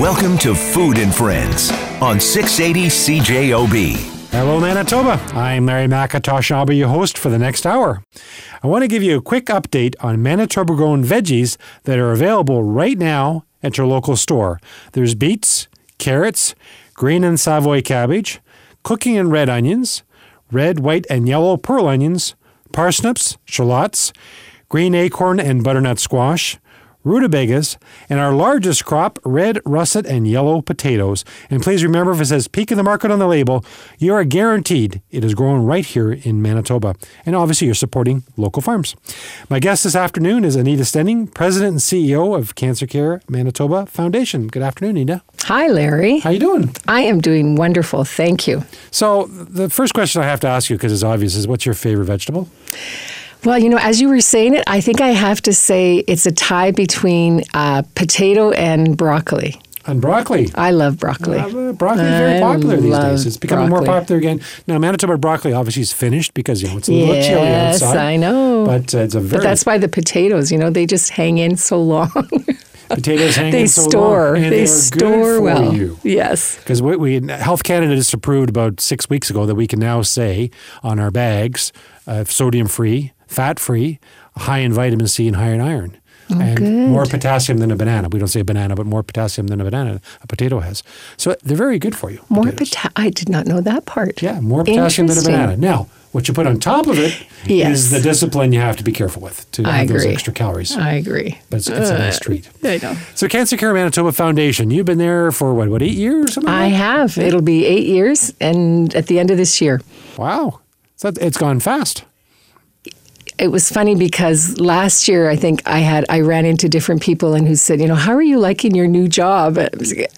Welcome to Food and Friends on 680 CJOB. Hello, Manitoba. I'm Larry McIntosh, and I'll be your host for the next hour. I want to give you a quick update on Manitoba grown veggies that are available right now at your local store. There's beets, carrots, green and Savoy cabbage, cooking and red onions, red, white, and yellow pearl onions, parsnips, shallots, green acorn and butternut squash, rutabagas, and our largest crop, red, russet, and yellow potatoes. And please remember, if it says peak of the market on the label, you are guaranteed it is grown right here in Manitoba. And obviously, you're supporting local farms. My guest this afternoon is Anita Stenning, President and CEO of Cancer Care Manitoba Foundation. Good afternoon, Anita. Hi, Larry. How you doing? I am doing wonderful. Thank you. So, the first question I have to ask you, because it's obvious, is what's your favorite vegetable? Well, you know, as you were saying it, I think I have to say it's a tie between uh, potato and broccoli. And broccoli. I love broccoli. Uh, broccoli is very I popular these days. It's becoming more popular again. Now, Manitoba broccoli obviously is finished because you know it's a little chilly outside. Yes. I know. But uh, it's a very But that's why the potatoes, you know, they just hang in so long. potatoes hanging they so store. long, they are store well. you. Yes. Because we, we Health Canada just approved about six weeks ago that we can now say on our bags, uh, sodium free, fat free, high in vitamin C and high in iron. Oh, and Oh, good. more potassium than a banana. We don't say a banana, but more potassium than a banana a potato has. So they're very good for you. More potato. I did not know that part. Yeah, more potassium than a banana. Now, what you put on top of it is Yes. the discipline you have to be careful with to I have those extra calories. I agree. but it's, it's a nice uh, treat. I know. So, Cancer Care Manitoba Foundation, you've been there for what, what, eight years or something? I like have. It'll be eight years, and at the end of this year. Wow. So it's gone fast. It was funny because last year I think I had I ran into different people and who said, you know, how are you liking your new job?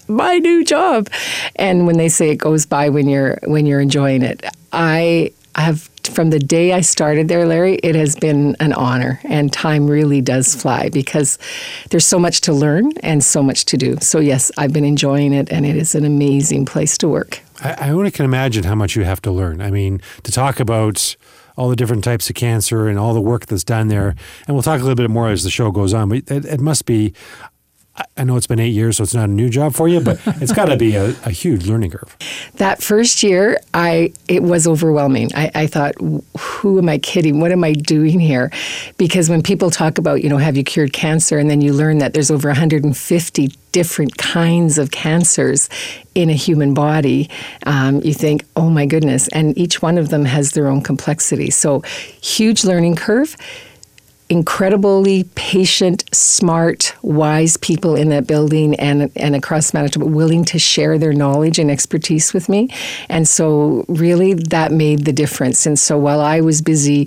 My new job, and when they say it goes by when you're when you're enjoying it, I have from the day I started there, Larry, it has been an honor, and time really does fly because there's so much to learn and so much to do. So yes, I've been enjoying it, and it is an amazing place to work. I, I only can imagine how much you have to learn. I mean, to talk about all the different types of cancer and all the work that's done there, and we'll talk a little bit more as the show goes on. But it, it must be. I- know it's been eight years, so it's not a new job for you, but it's got to be a, a huge learning curve. That first year, I it was overwhelming. I, I thought, who am I kidding? What am I doing here? Because when people talk about, you know, have you cured cancer, and then you learn that there's over 150 different kinds of cancers in a human body, um, you think, oh my goodness, and each one of them has their own complexity. So, huge learning curve incredibly patient, smart, wise people in that building and and across Manitoba willing to share their knowledge and expertise with me. And so really that made the difference. And so while I was busy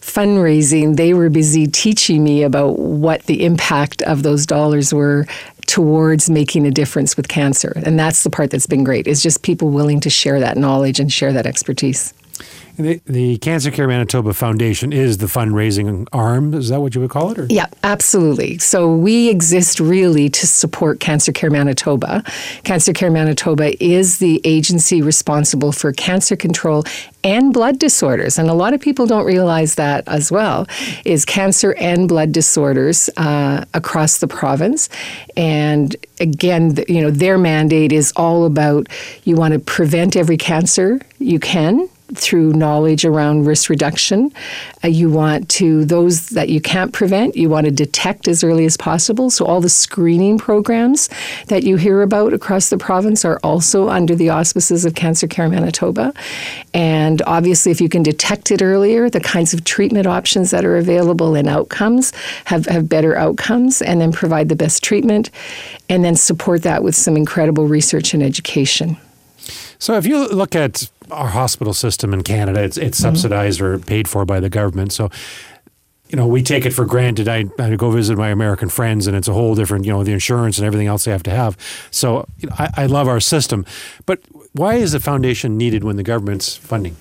fundraising, they were busy teaching me about what the impact of those dollars were towards making a difference with cancer. And that's the part that's been great. Is just people willing to share that knowledge and share that expertise. The, the Cancer Care Manitoba Foundation is the fundraising arm. Is that what you would call it? Or? Yeah, absolutely. So we exist really to support Cancer Care Manitoba. Cancer Care Manitoba is the agency responsible for cancer control and blood disorders, and a lot of people don't realize that as well. Is cancer and blood disorders uh, across the province, and again, you know, their mandate is all about you want to prevent every cancer you can through knowledge around risk reduction. Uh, you want to, those that you can't prevent, you want to detect as early as possible. So, all the screening programs that you hear about across the province are also under the auspices of Cancer Care Manitoba. And obviously, if you can detect it earlier, the kinds of treatment options that are available and outcomes have, have better outcomes, and then provide the best treatment, and then support that with some incredible research and education. So if you look at our hospital system in Canada, it's, it's Mm-hmm. subsidized or paid for by the government. So, you know, we take it for granted. I, I go visit my American friends, and it's a whole different, you know, the insurance and everything else they have to have. So you know, I, I love our system. But why is the foundation needed when the government's funding?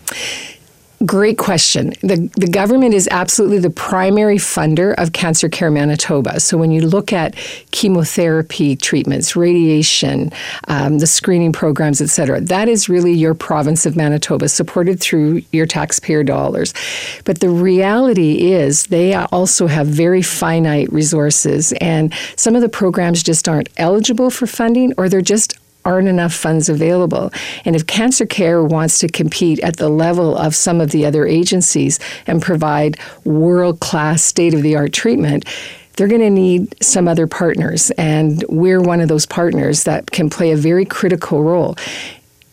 Great question. The, the government is absolutely the primary funder of Cancer Care Manitoba. So when you look at chemotherapy treatments, radiation, um, the screening programs, et cetera, that is really your province of Manitoba, supported through your taxpayer dollars. But the reality is they also have very finite resources, and some of the programs just aren't eligible for funding or they're just aren't enough funds available. And if Cancer Care wants to compete at the level of some of the other agencies and provide world class, state of the art treatment, they're going to need some other partners. And we're one of those partners that can play a very critical role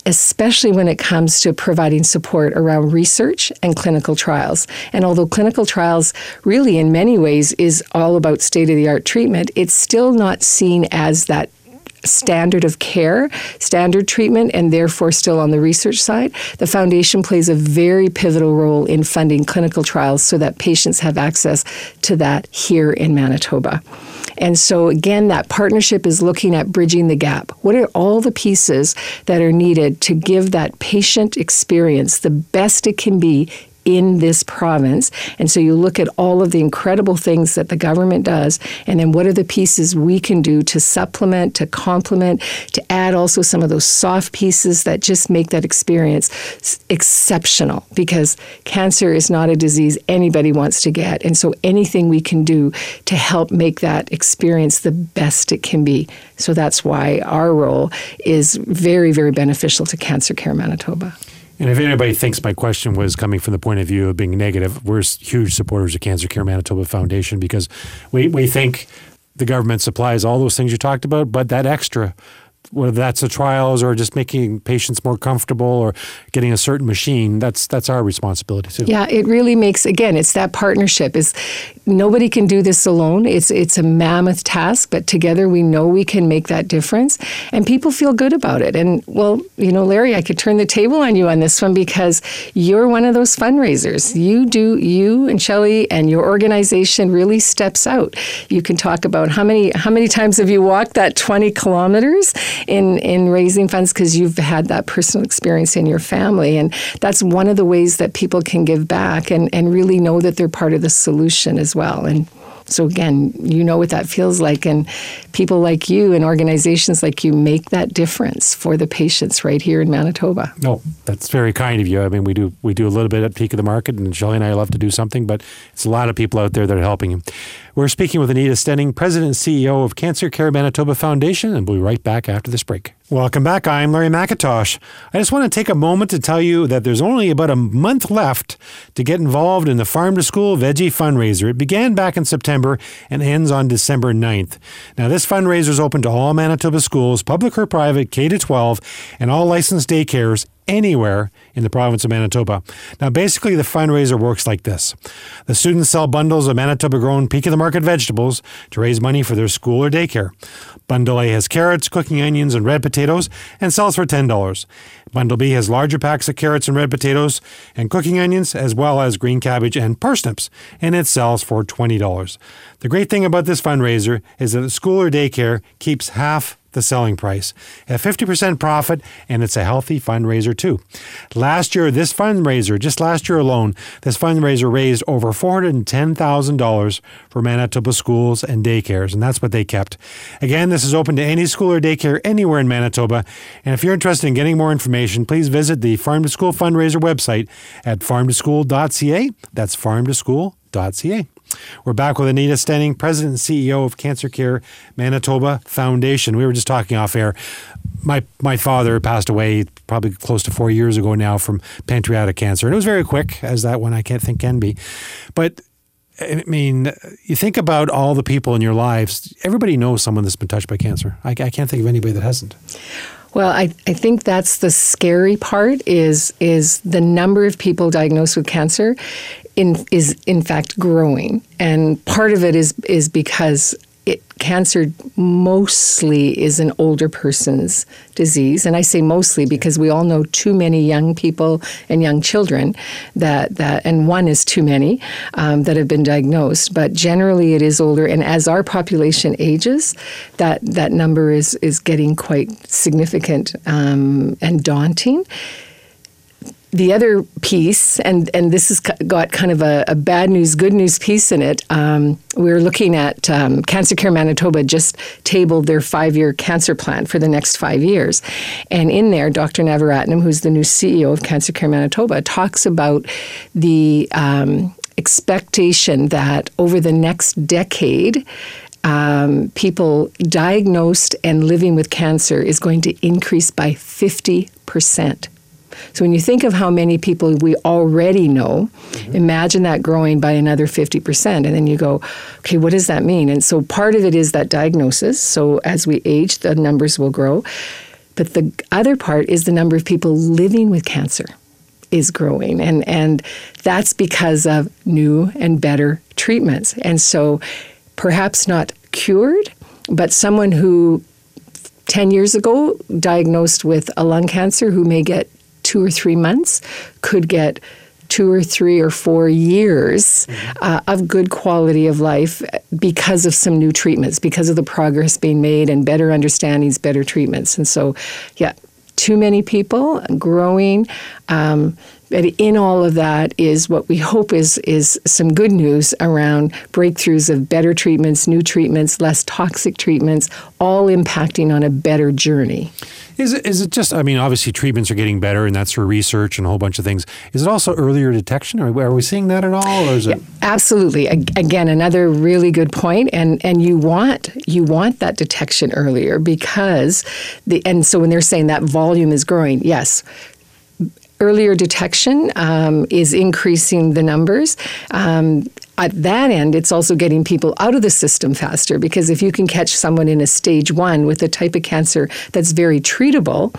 especially when it comes to providing support around research and clinical trials. And although clinical trials really in many ways is all about state of the art treatment, it's still not seen as that standard of care, standard treatment, and therefore still on the research side, the foundation plays a very pivotal role in funding clinical trials so that patients have access to that here in Manitoba. And so, again, that partnership is looking at bridging the gap. What are all the pieces that are needed to give that patient experience the best it can be in this province. And so you look at all of the incredible things that the government does, and then what are the pieces we can do to supplement, to complement, to add also some of those soft pieces that just make that experience exceptional because cancer is not a disease anybody wants to get. And so anything we can do to help make that experience the best it can be. So that's why our role is very, very beneficial to Cancer Care Manitoba. And if anybody thinks my question was coming from the point of view of being negative, we're huge supporters of Cancer Care Manitoba Foundation because we, we think the government supplies all those things you talked about, but that extra whether that's the trials or just making patients more comfortable or getting a certain machine, that's that's our responsibility too. Yeah, it really makes again, it's that partnership. Is nobody can do this alone. It's it's a mammoth task, but together we know we can make that difference, and people feel good about it. And well, you know, Larry, I could turn the table on you on this one because you're one of those fundraisers. You do you and Shelley and your organization really steps out. You can talk about how many how many times have you walked that 20 kilometers in in raising funds because you've had that personal experience in your family, and that's one of the ways that people can give back and and really know that they're part of the solution as well. And so again, you know what that feels like, and people like you and organizations like you make that difference for the patients right here in Manitoba. No, that's very kind of you. I mean, we do we do a little bit at Peak of the Market, and Shelley and I love to do something, but it's a lot of people out there that are helping you. We're speaking with Anita Stenning, President and CEO of Cancer Care Manitoba Foundation, and we'll be right back after this break. Welcome back. I'm Larry McIntosh. I just want to take a moment to tell you that there's only about a month left to get involved in the Farm to School Veggie fundraiser. It began back in September and ends on December 9th. Now, this fundraiser is open to all Manitoba schools, public or private, K 12, and all licensed daycares anywhere in the province of Manitoba. Now, basically, the fundraiser works like this the students sell bundles of Manitoba grown peak of the market vegetables to raise money for their school or daycare. Bundle A has carrots, cooking onions, and red potatoes and sells for $10. Bundle B has larger packs of carrots and red potatoes and cooking onions, as well as green cabbage and parsnips, and it sells for $20. The great thing about this fundraiser is that the school or daycare keeps half the selling price. A 50% profit, and it's a healthy fundraiser too. Last year, this fundraiser, just last year alone, this fundraiser raised over $410,000 for Manitoba schools and daycares, and that's what they kept. Again, this is open to any school or daycare anywhere in Manitoba. And if you're interested in getting more information, please visit the Farm to School fundraiser website at farmtoschool.ca. That's farmtoschool.ca. We're back with Anita Stenning, President and CEO of Cancer Care Manitoba Foundation. We were just talking off air. My my father passed away probably close to four years ago now from pancreatic cancer, and it was very quick, as that one I can't think can be. But I mean, you think about all the people in your lives. Everybody knows someone that's been touched by cancer. I, I can't think of anybody that hasn't. Well, I, I think that's the scary part is is the number of people diagnosed with cancer in, is in fact growing, and part of it is is because it, cancer mostly is an older person's disease, and I say mostly because we all know too many young people and young children that that, and one is too many um, that have been diagnosed. But generally, it is older, and as our population ages, that that number is is getting quite significant um, and daunting the other piece, and, and this has got kind of a, a bad news, good news piece in it. Um, we're looking at um, Cancer Care Manitoba just tabled their five year cancer plan for the next five years. And in there, Dr. Navaratnam, who's the new CEO of Cancer Care Manitoba, talks about the um, expectation that over the next decade, um, people diagnosed and living with cancer is going to increase by 50%. So when you think of how many people we already know, mm-hmm. imagine that growing by another 50%. And then you go, okay, what does that mean? And so part of it is that diagnosis. So as we age, the numbers will grow. But the other part is the number of people living with cancer is growing. And, and that's because of new and better treatments. And so perhaps not cured, but someone who 10 years ago diagnosed with a lung cancer who may get two or three months could get two or three or four years mm-hmm. uh, of good quality of life because of some new treatments, because of the progress being made and better understandings, better treatments. And so, yeah, too many people growing. Um, but in all of that is what we hope is is some good news around breakthroughs of better treatments, new treatments, less toxic treatments, all impacting on a better journey. Is it, is it just, I mean, obviously treatments are getting better and that's for research and a whole bunch of things. Is it also earlier detection? Are, are we seeing that at all? Or is yeah, it? Absolutely. Again, another really good point. And, and you want, you want that detection earlier because the, and so when they're saying that volume is growing, yes, earlier detection um, is increasing the numbers. Um, at that end, it's also getting people out of the system faster because if you can catch someone in a stage one with a type of cancer that's very treatable,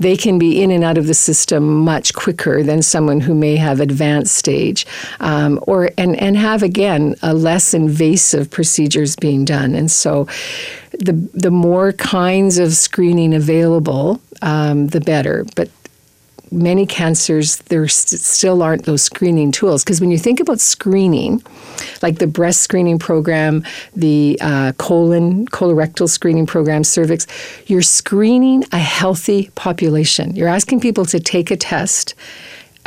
they can be in and out of the system much quicker than someone who may have advanced stage um, or and, and have again a less invasive procedures being done. And so the the more kinds of screening available, um, the better. But many cancers, there st- still aren't those screening tools. Because when you think about screening, like the breast screening program, the uh, colon, colorectal screening program, cervix, you're screening a healthy population. You're asking people to take a test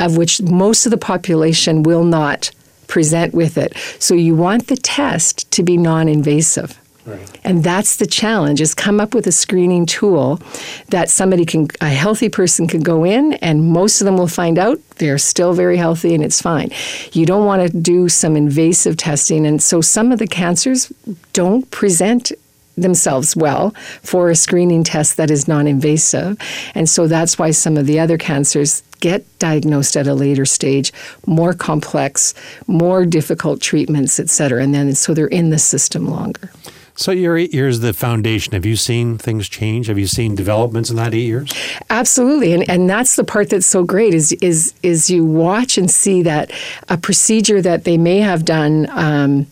of which most of the population will not present with it. So you want the test to be non invasive. Right. And that's the challenge is come up with a screening tool that somebody can a healthy person can go in and most of them will find out they're still very healthy and it's fine. You don't want to do some invasive testing and so some of the cancers don't present themselves well for a screening test that is non-invasive. And so that's why some of the other cancers get diagnosed at a later stage, more complex, more difficult treatments, et cetera. And then so they're in the system longer. So your eight years, the foundation. Have you seen things change? Have you seen developments in that eight years? Absolutely, and and that's the part that's so great is is is you watch and see that a procedure that they may have done. Um,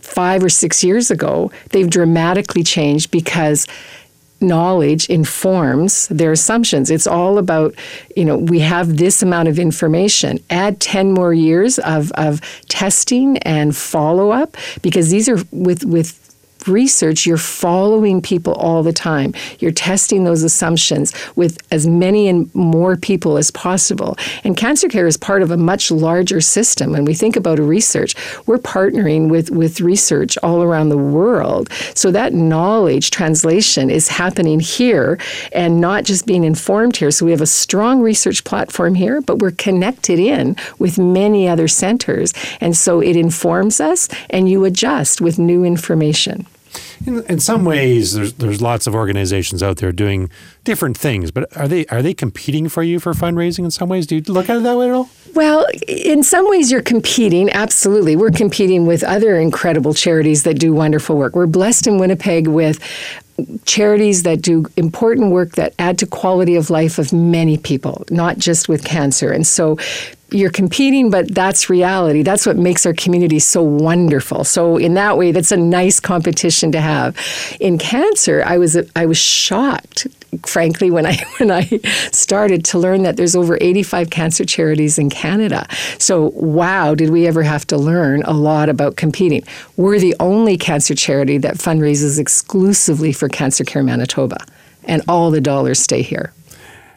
five or six years ago, they've dramatically changed because knowledge informs their assumptions. It's all about, you know, we have this amount of information. Add 10 more years of, of testing and follow up because these are with, with research, you're following people all the time. You're testing those assumptions with as many and more people as possible. And cancer care is part of a much larger system. When we think about research, we're partnering with, with research all around the world. So that knowledge translation is happening here and not just being informed here. So we have a strong research platform here, but we're connected in with many other centers. And so it informs us and you adjust with new information. In, in some ways, there's there's lots of organizations out there doing different things, but are they are they competing for you for fundraising in some ways? Do you look at it that way at all? Well, in some ways, you're competing. Absolutely, we're competing with other incredible charities that do wonderful work. We're blessed in Winnipeg with charities that do important work that add to quality of life of many people, not just with cancer. And so you're competing, but that's reality. That's what makes our community so wonderful. So in that way, that's a nice competition to have. In cancer, I was I was shocked, frankly, when I when I started to learn that there's over 85 cancer charities in Canada. So wow, did we ever have to learn a lot about competing? We're the only cancer charity that fundraises exclusively for Cancer Care Manitoba, and all the dollars stay here.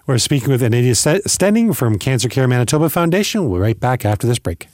We're speaking with Anita Stenning from Cancer Care Manitoba Foundation. We'll be right back after this break.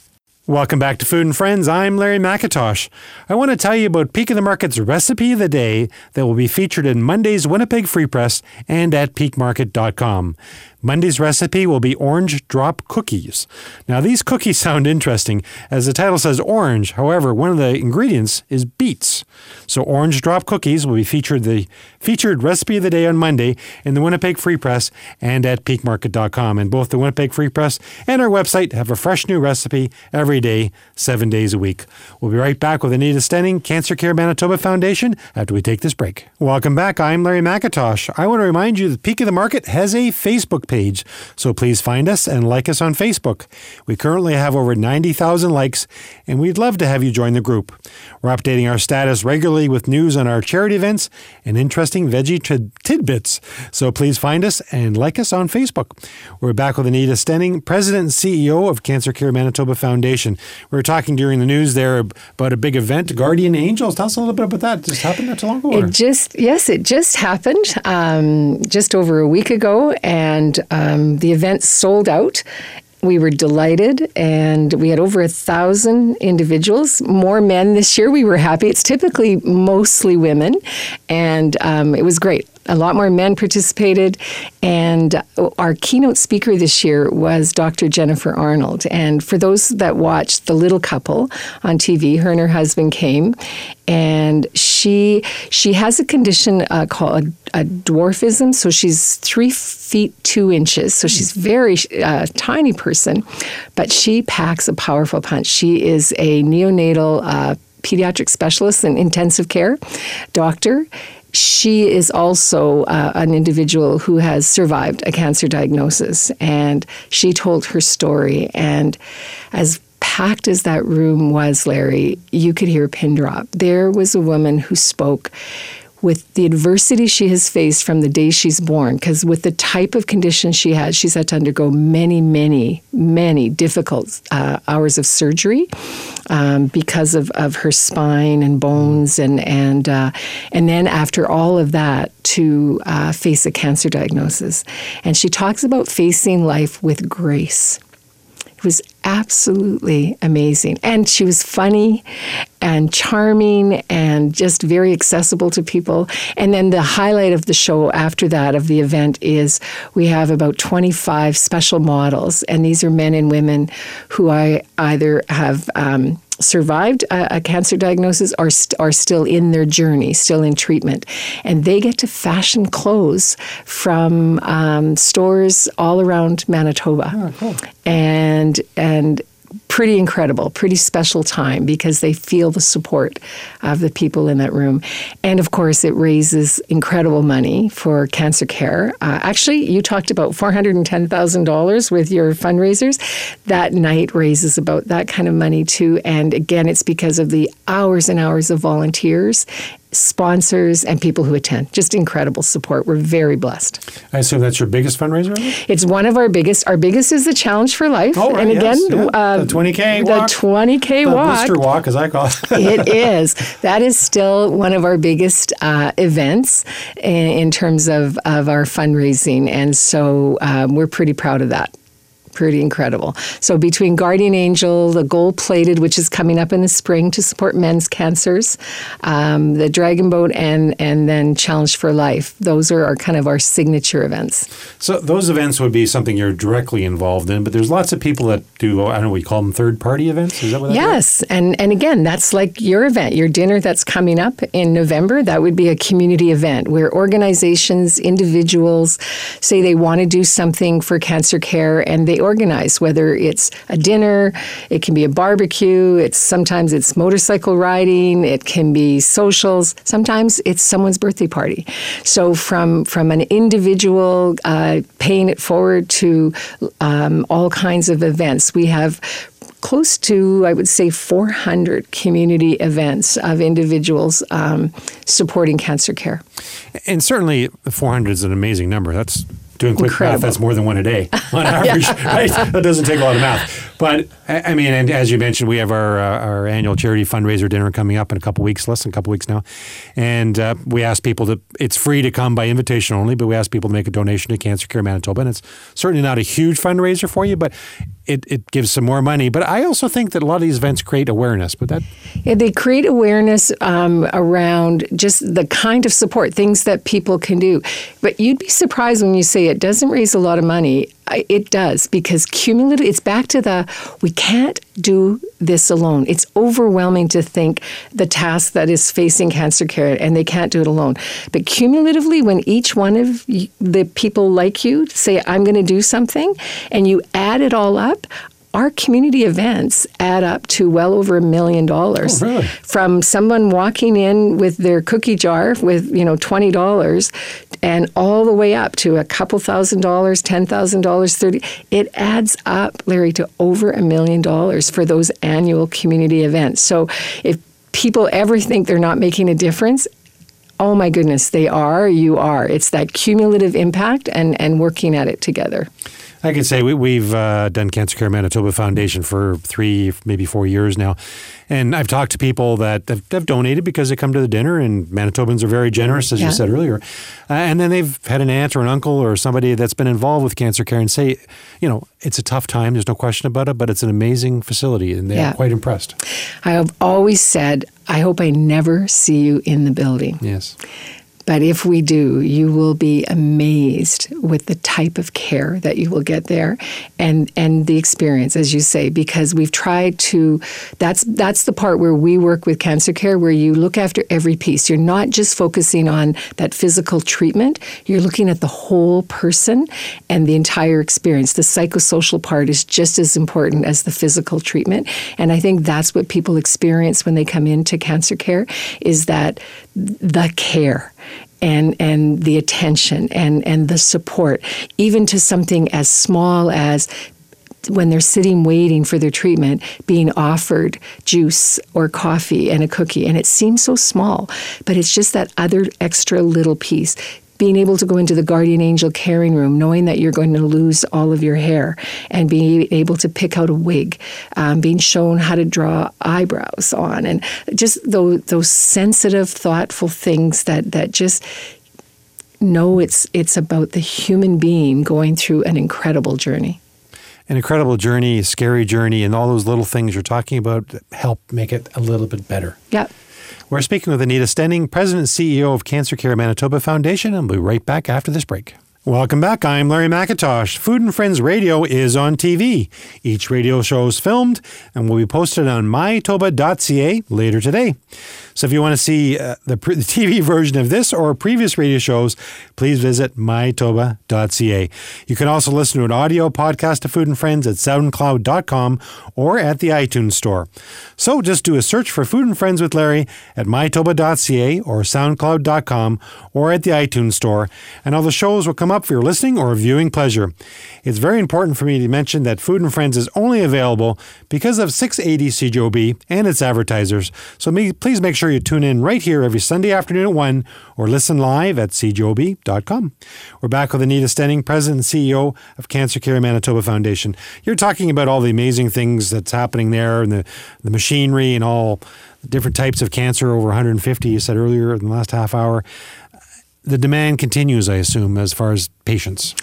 Welcome back to Food and Friends. I'm Larry McIntosh. I want to tell you about Peak of the Market's recipe of the day that will be featured in Monday's Winnipeg Free Press and at peakmarket.com. Monday's recipe will be orange drop cookies. Now, these cookies sound interesting as the title says orange. However, one of the ingredients is beets. So, orange drop cookies will be featured the featured recipe of the day on Monday in the Winnipeg Free Press and at peakmarket.com. And both the Winnipeg Free Press and our website have a fresh new recipe every day, seven days a week. We'll be right back with Anita Stenning, Cancer Care Manitoba Foundation, after we take this break. Welcome back. I'm Larry McIntosh. I want to remind you that Peak of the Market has a Facebook page page, so please find us and like us on Facebook. We currently have over 90,000 likes, and we'd love to have you join the group. We're updating our status regularly with news on our charity events and interesting veggie tidbits, so please find us and like us on Facebook. We're back with Anita Stenning, President and CEO of Cancer Care Manitoba Foundation. We were talking during the news there about a big event, Guardian Angels. Tell us a little bit about that. It just happened not too long ago. It just, yes, it just happened um, just over a week ago, and um, the event sold out. We were delighted, and we had over a thousand individuals, more men this year. We were happy. It's typically mostly women, and um, it was great a lot more men participated. And our keynote speaker this year was Dr. Jennifer Arnold. And for those that watched The Little Couple on TV, her and her husband came, and she she she has a condition uh, called a, dwarfism. So she's three feet two inches. So she's very uh, tiny person, but she packs a powerful punch. She is a neonatal. Uh, pediatric specialist in intensive care doctor she is also uh, an individual who has survived a cancer diagnosis, and she told her story. And as packed as that room was, Larry, you could hear a pin drop. There was a woman who spoke with the adversity she has faced from the day she's born, because with the type of condition she has, she's had to undergo many, many, many difficult uh, hours of surgery um, because of, of her spine and bones, and and uh, and then after all of that, to uh, face a cancer diagnosis, and she talks about facing life with grace was absolutely amazing. And she was funny and charming and just very accessible to people. And then the highlight of the show after that, of the event, is we have about 25 special models. And these are men and women who I either have. Um, survived a, a, cancer diagnosis are, st- are still in their journey, still in treatment. And they get to fashion clothes from um, stores all around Manitoba. Oh, cool. And, and pretty incredible, pretty special time because they feel the support of the people in that room. And of course, it raises incredible money for cancer care. Uh, actually, you talked about $410,000 with your fundraisers. That night raises about that kind of money too. And again, it's because of the hours and hours of volunteers sponsors, and people who attend. Just incredible support. We're very blessed. I assume that's your biggest fundraiser? It's one of our biggest. Our biggest is the Challenge for Life. Oh, right, and again, yes, yeah. uh, the 20K walk. The 20K walk. the walk. Booster walk, as I call it. it is. That is still one of our biggest uh, events in, in, terms of, of our fundraising. And so um, we're pretty proud of that pretty incredible. So between Guardian Angel, the Gold Plated, which is coming up in the spring to support men's cancers, um, the Dragon Boat, and and then Challenge for Life. Those are our kind of our signature events. So those events would be something you're directly involved in, but there's lots of people that do. I don't know. We call them third party events. Is that what? That yes, is? and and again, that's like your event, your dinner that's coming up in November. That would be a community event where organizations, individuals say they want to do something for cancer care, and they organize, whether it's a dinner, it can be a barbecue, it's sometimes it's motorcycle riding, it can be socials, sometimes it's someone's birthday party. So from from an individual uh, paying it forward to um, all kinds of events, we have close to, I would say, 400 community events of individuals um, supporting cancer care. And certainly, 400 is an amazing number. That's doing quick Incredible. math, that's more than one a day on average, right? That doesn't take a lot of math. But I mean, and as you mentioned, we have our uh, our annual charity fundraiser dinner coming up in a couple weeks, less than a couple weeks now, and uh, we ask people to. It's free to come by invitation only, but we ask people to make a donation to Cancer Care Manitoba, and it's certainly not a huge fundraiser for you, but it, it gives some more money. But I also think that a lot of these events create awareness. But that yeah, they create awareness um, around just the kind of support, things that people can do. But you'd be surprised when you say it doesn't raise a lot of money. It does because cumulative. It's back to the we can't do this alone. It's overwhelming to think the task that is facing cancer care, and they can't do it alone. But cumulatively, when each one of the people like you say, "I'm going to do something," and you add it all up, our community events add up to well over a million dollars. Oh, really? From someone walking in with their cookie jar with, you know, twenty dollars and all the way up to a couple thousand dollars, ten thousand dollars, thirty it adds up, Larry, to over a million dollars for those annual community events. So if people ever think they're not making a difference, oh my goodness, they are, you are. It's that cumulative impact and, and working at it together. I can say we, have uh, done Cancer Care Manitoba Foundation for three, maybe four years now. And I've talked to people that have, have donated because they come to the dinner, and Manitobans are very generous, as yeah. you said earlier. Uh, and then they've had an aunt or an uncle or somebody that's been involved with cancer care and say, you know, it's a tough time, there's no question about it, but it's an amazing facility, and they're yeah. quite impressed. I have always said, I hope I never see you in the building. Yes. But if we do, you will be amazed with the type of care that you will get there and and the experience as you say because we've tried to that's that's the part where we work with cancer care where you look after every piece. You're not just focusing on that physical treatment, you're looking at the whole person and the entire experience. The psychosocial part is just as important as the physical treatment and I think that's what people experience when they come into cancer care is that the care and and the attention and and the support even to something as small as when they're sitting waiting for their treatment, being offered juice or coffee and a cookie. And it seems so small, but it's just that other extra little piece being able to go into the guardian angel caring room, knowing that you're going to lose all of your hair, and being able to pick out a wig, um, being shown how to draw eyebrows on, and just those, those sensitive, thoughtful things that that just know it's it's about the human being going through an incredible journey. An incredible journey, a scary journey, and all those little things you're talking about help make it a little bit better. Yeah. We're speaking with Anita Stenning, President and CEO of Cancer Care Manitoba Foundation, and we'll be right back after this break. Welcome back. I'm Larry McIntosh. Food and Friends Radio is on TV. Each radio show is filmed and will be posted on mytoba.ca later today. So if you want to see uh, the, the, TV version of this or previous radio shows, please visit mytoba.ca. You can also listen to an audio podcast of Food and Friends at soundcloud.com or at the iTunes Store. So just do a search for Food and Friends with Larry at mytoba.ca or soundcloud.com or at the iTunes Store, and all the shows will come up for your listening or viewing pleasure. It's very important for me to mention that Food and Friends is only available because of 680 CJOB and its advertisers. So please make sure you tune in right here every Sunday afternoon at 1 or listen live at cjob.com. We're back with Anita Stenning, President and CEO of Cancer Care Manitoba Foundation. You're talking about all the amazing things that's happening there and the, the machinery and all different types of cancer, over 150, you said earlier in the last half hour. The demand continues, I assume, as far as patients.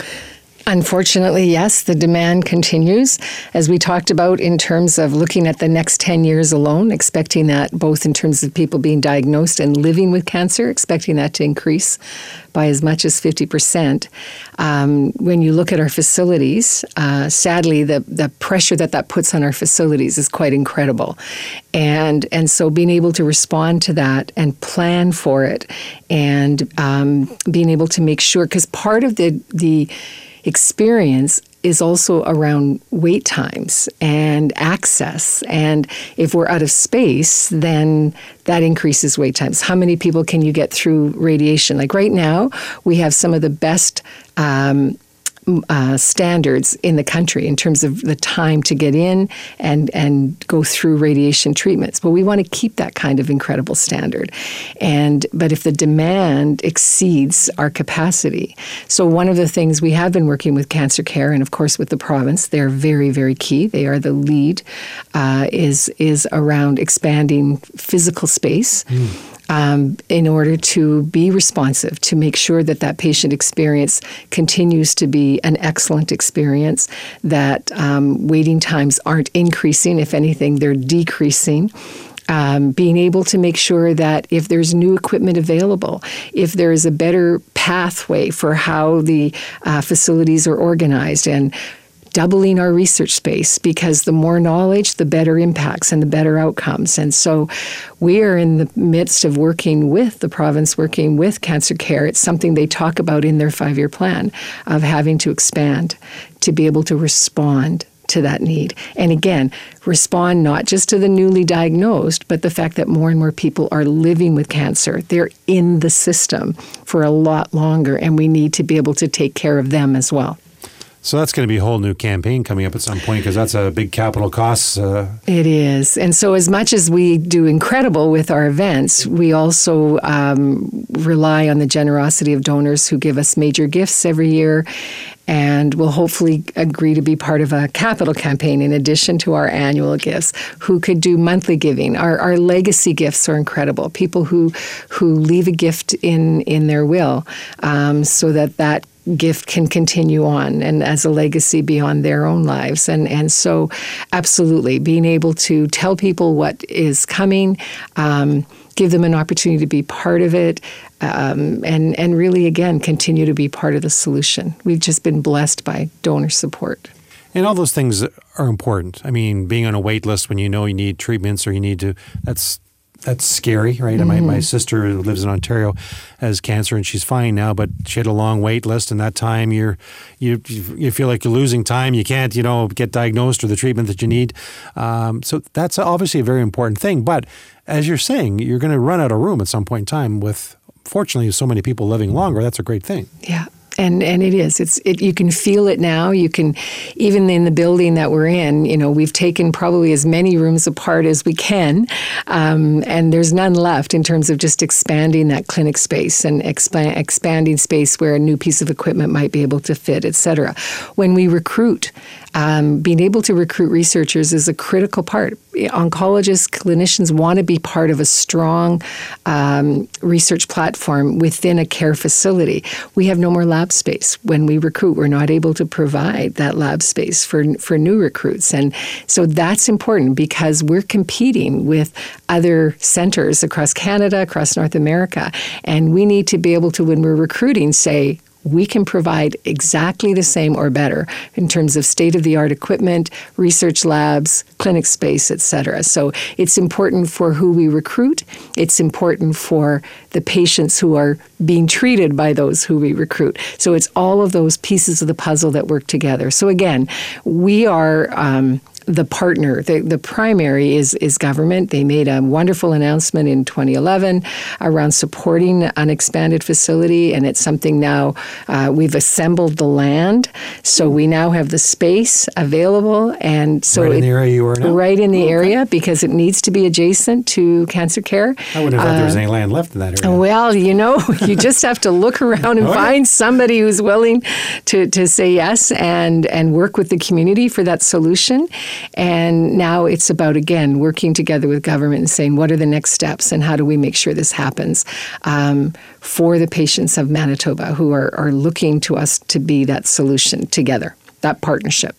Unfortunately, yes, the demand continues. As we talked about in terms of looking at the next 10 years alone, expecting that both in terms of people being diagnosed and living with cancer, expecting that to increase by as much as 50%. Um, when you look at our facilities, uh, sadly, the, the pressure that that puts on our facilities is quite incredible. And, and so being able to respond to that and plan for it and um, being able to make sure, because part of the, the experience is also around wait times and access. And if we're out of space, then that increases wait times. How many people can you get through radiation? Like right now, we have some of the best. Um, uh, standards in the country in terms of the time to get in and and go through radiation treatments. But we want to keep that kind of incredible standard. And but if the demand exceeds our capacity, so one of the things we have been working with Cancer Care and of course with the province, they're very very key. They are the lead. Uh, is is around expanding physical space. Mm um, in order to be responsive, to make sure that that patient experience continues to be an excellent experience, that um, waiting times aren't increasing. If anything, they're decreasing. Um, being able to make sure that if there's new equipment available, if there is a better pathway for how the uh, facilities are organized and doubling our research space because the more knowledge, the better impacts and the better outcomes. And so we are in the midst of working with the province, working with Cancer Care. It's something they talk about in their five year plan of having to expand to be able to respond to that need. And again, respond not just to the newly diagnosed, but the fact that more and more people are living with cancer. They're in the system for a lot longer, and we need to be able to take care of them as well. So that's going to be a whole new campaign coming up at some point because that's a big capital cost. Uh... It is. And so, as much as we do incredible with our events, we also um, rely on the generosity of donors who give us major gifts every year and will hopefully agree to be part of a capital campaign in addition to our annual gifts who could do monthly giving our, our legacy gifts are incredible people who who leave a gift in in their will um, so that that gift can continue on and as a legacy beyond their own lives. And, and so, absolutely, being able to tell people what is coming, um, give them an opportunity to be part of it, um, and, and really, again, continue to be part of the solution. We've just been blessed by donor support. And all those things are important. I mean, being on a wait list when you know you need treatments or you need to, that's that's scary, right? Mm-hmm. My, my mm-hmm. sister who lives in Ontario has cancer and she's fine now, but she had a long wait list, and that time you're you you feel like you're losing time. You can't you know get diagnosed or the treatment that you need. Um, so that's obviously a very important thing. But as you're saying, you're going to run out of room at some point in time. With fortunately so many people living longer, that's a great thing. Yeah and and it is. It's it, you can feel it now. You can even in the building that we're in you know we've taken probably as many rooms apart as we can um, and there's none left in terms of just expanding that clinic space and expa- expanding space where a new piece of equipment might be able to fit etc when we recruit um, being able to recruit researchers is a critical part. Oncologists, clinicians want to be part of a strong um, research platform within a care facility. We have no more lab space. When we recruit, we're not able to provide that lab space for, for new recruits. And so that's important because we're competing with other centers across Canada, across North America. And we need to be able to, when we're recruiting, say, we can provide exactly the same or better in terms of state of the art equipment, research labs, clinic space, et cetera. So it's important for who we recruit. It's important for the patients who are being treated by those who we recruit. So it's all of those pieces of the puzzle that work together. So again, we are. Um, the partner, the, the primary is, is government. They made a wonderful announcement in 2011 around supporting an expanded facility, and it's something now uh, we've assembled the land. So we now have the space available. And so right in the area you were now? Right in the oh, area because it needs to be adjacent to cancer care. I wouldn't have thought uh, there was any land left in that area. Well, you know, you just have to look around and oh, find yeah. somebody who's willing to, to say yes and, and work with the community for that solution. And now it's about, again, working together with government and saying, what are the next steps and how do we make sure this happens um, for the patients of Manitoba who are, are looking to us to be that solution together, that partnership.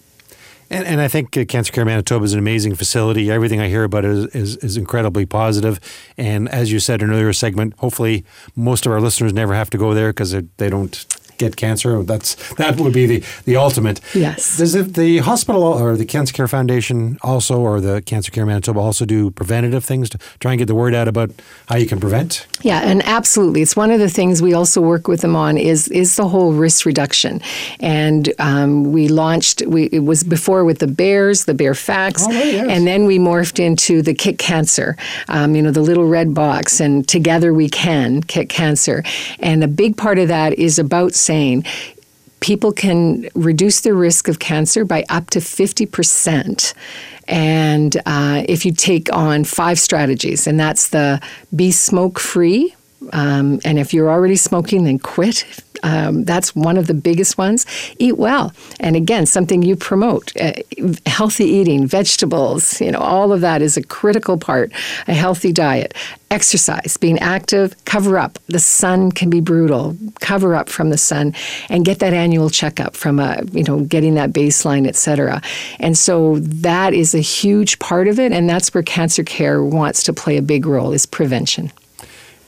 And, and, I think uh, Cancer Care Manitoba is an amazing facility. Everything I hear about it is, is, is, incredibly positive. And as you said in an earlier segment, hopefully most of our listeners never have to go there because they don't get cancer. That's that would be the the ultimate. Yes. Does it, the hospital or the Cancer Care Foundation also, or the Cancer Care Manitoba also do preventative things to try and get the word out about how you can prevent? Yeah, and absolutely, it's one of the things we also work with them on is is the whole risk reduction, and um, we launched. We it was before with the bears, the bear facts, oh, right, yes. and then we morphed into the Kick Cancer. Um, you know, the little red box, and together we can kick cancer, and a big part of that is about saying people can reduce their risk of cancer by up to 50%. And uh, if you take on five strategies, and that's the be smoke free, um, and if you're already smoking, then quit. Um, that's one of the biggest ones. Eat well, and again, something you promote: uh, healthy eating, vegetables. You know, all of that is a critical part. A healthy diet, exercise, being active, cover up. The sun can be brutal. Cover up from the sun, and get that annual checkup from a you know getting that baseline, etc. And so that is a huge part of it, and that's where cancer care wants to play a big role: is prevention.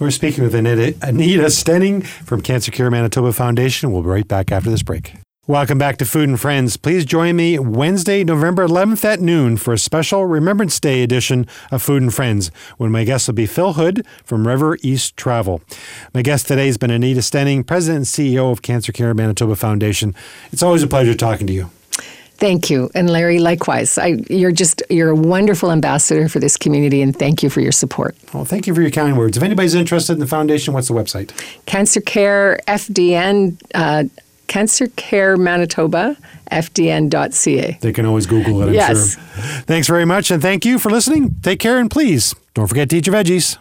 We're speaking with Anita, Anita Stenning from Cancer Care Manitoba Foundation. We'll be right back after this break. Welcome back to Food and Friends. Please join me Wednesday, November 11th at noon for a special Remembrance Day edition of Food and Friends when my guest will be Phil Hood from River East Travel. My guest today has been Anita Stenning, President and CEO of Cancer Care Manitoba Foundation. It's always a pleasure talking to you. Thank you. And Larry, likewise. I, you're just you're a wonderful ambassador for this community and thank you for your support. Well, thank you for your kind words. If anybody's interested in the foundation, what's the website? Cancer Care FDN uh, Cancer Care Manitoba FDN.ca. They can always Google it, I'm yes. sure. Thanks very much and thank you for listening. Take care and please don't forget to eat your veggies.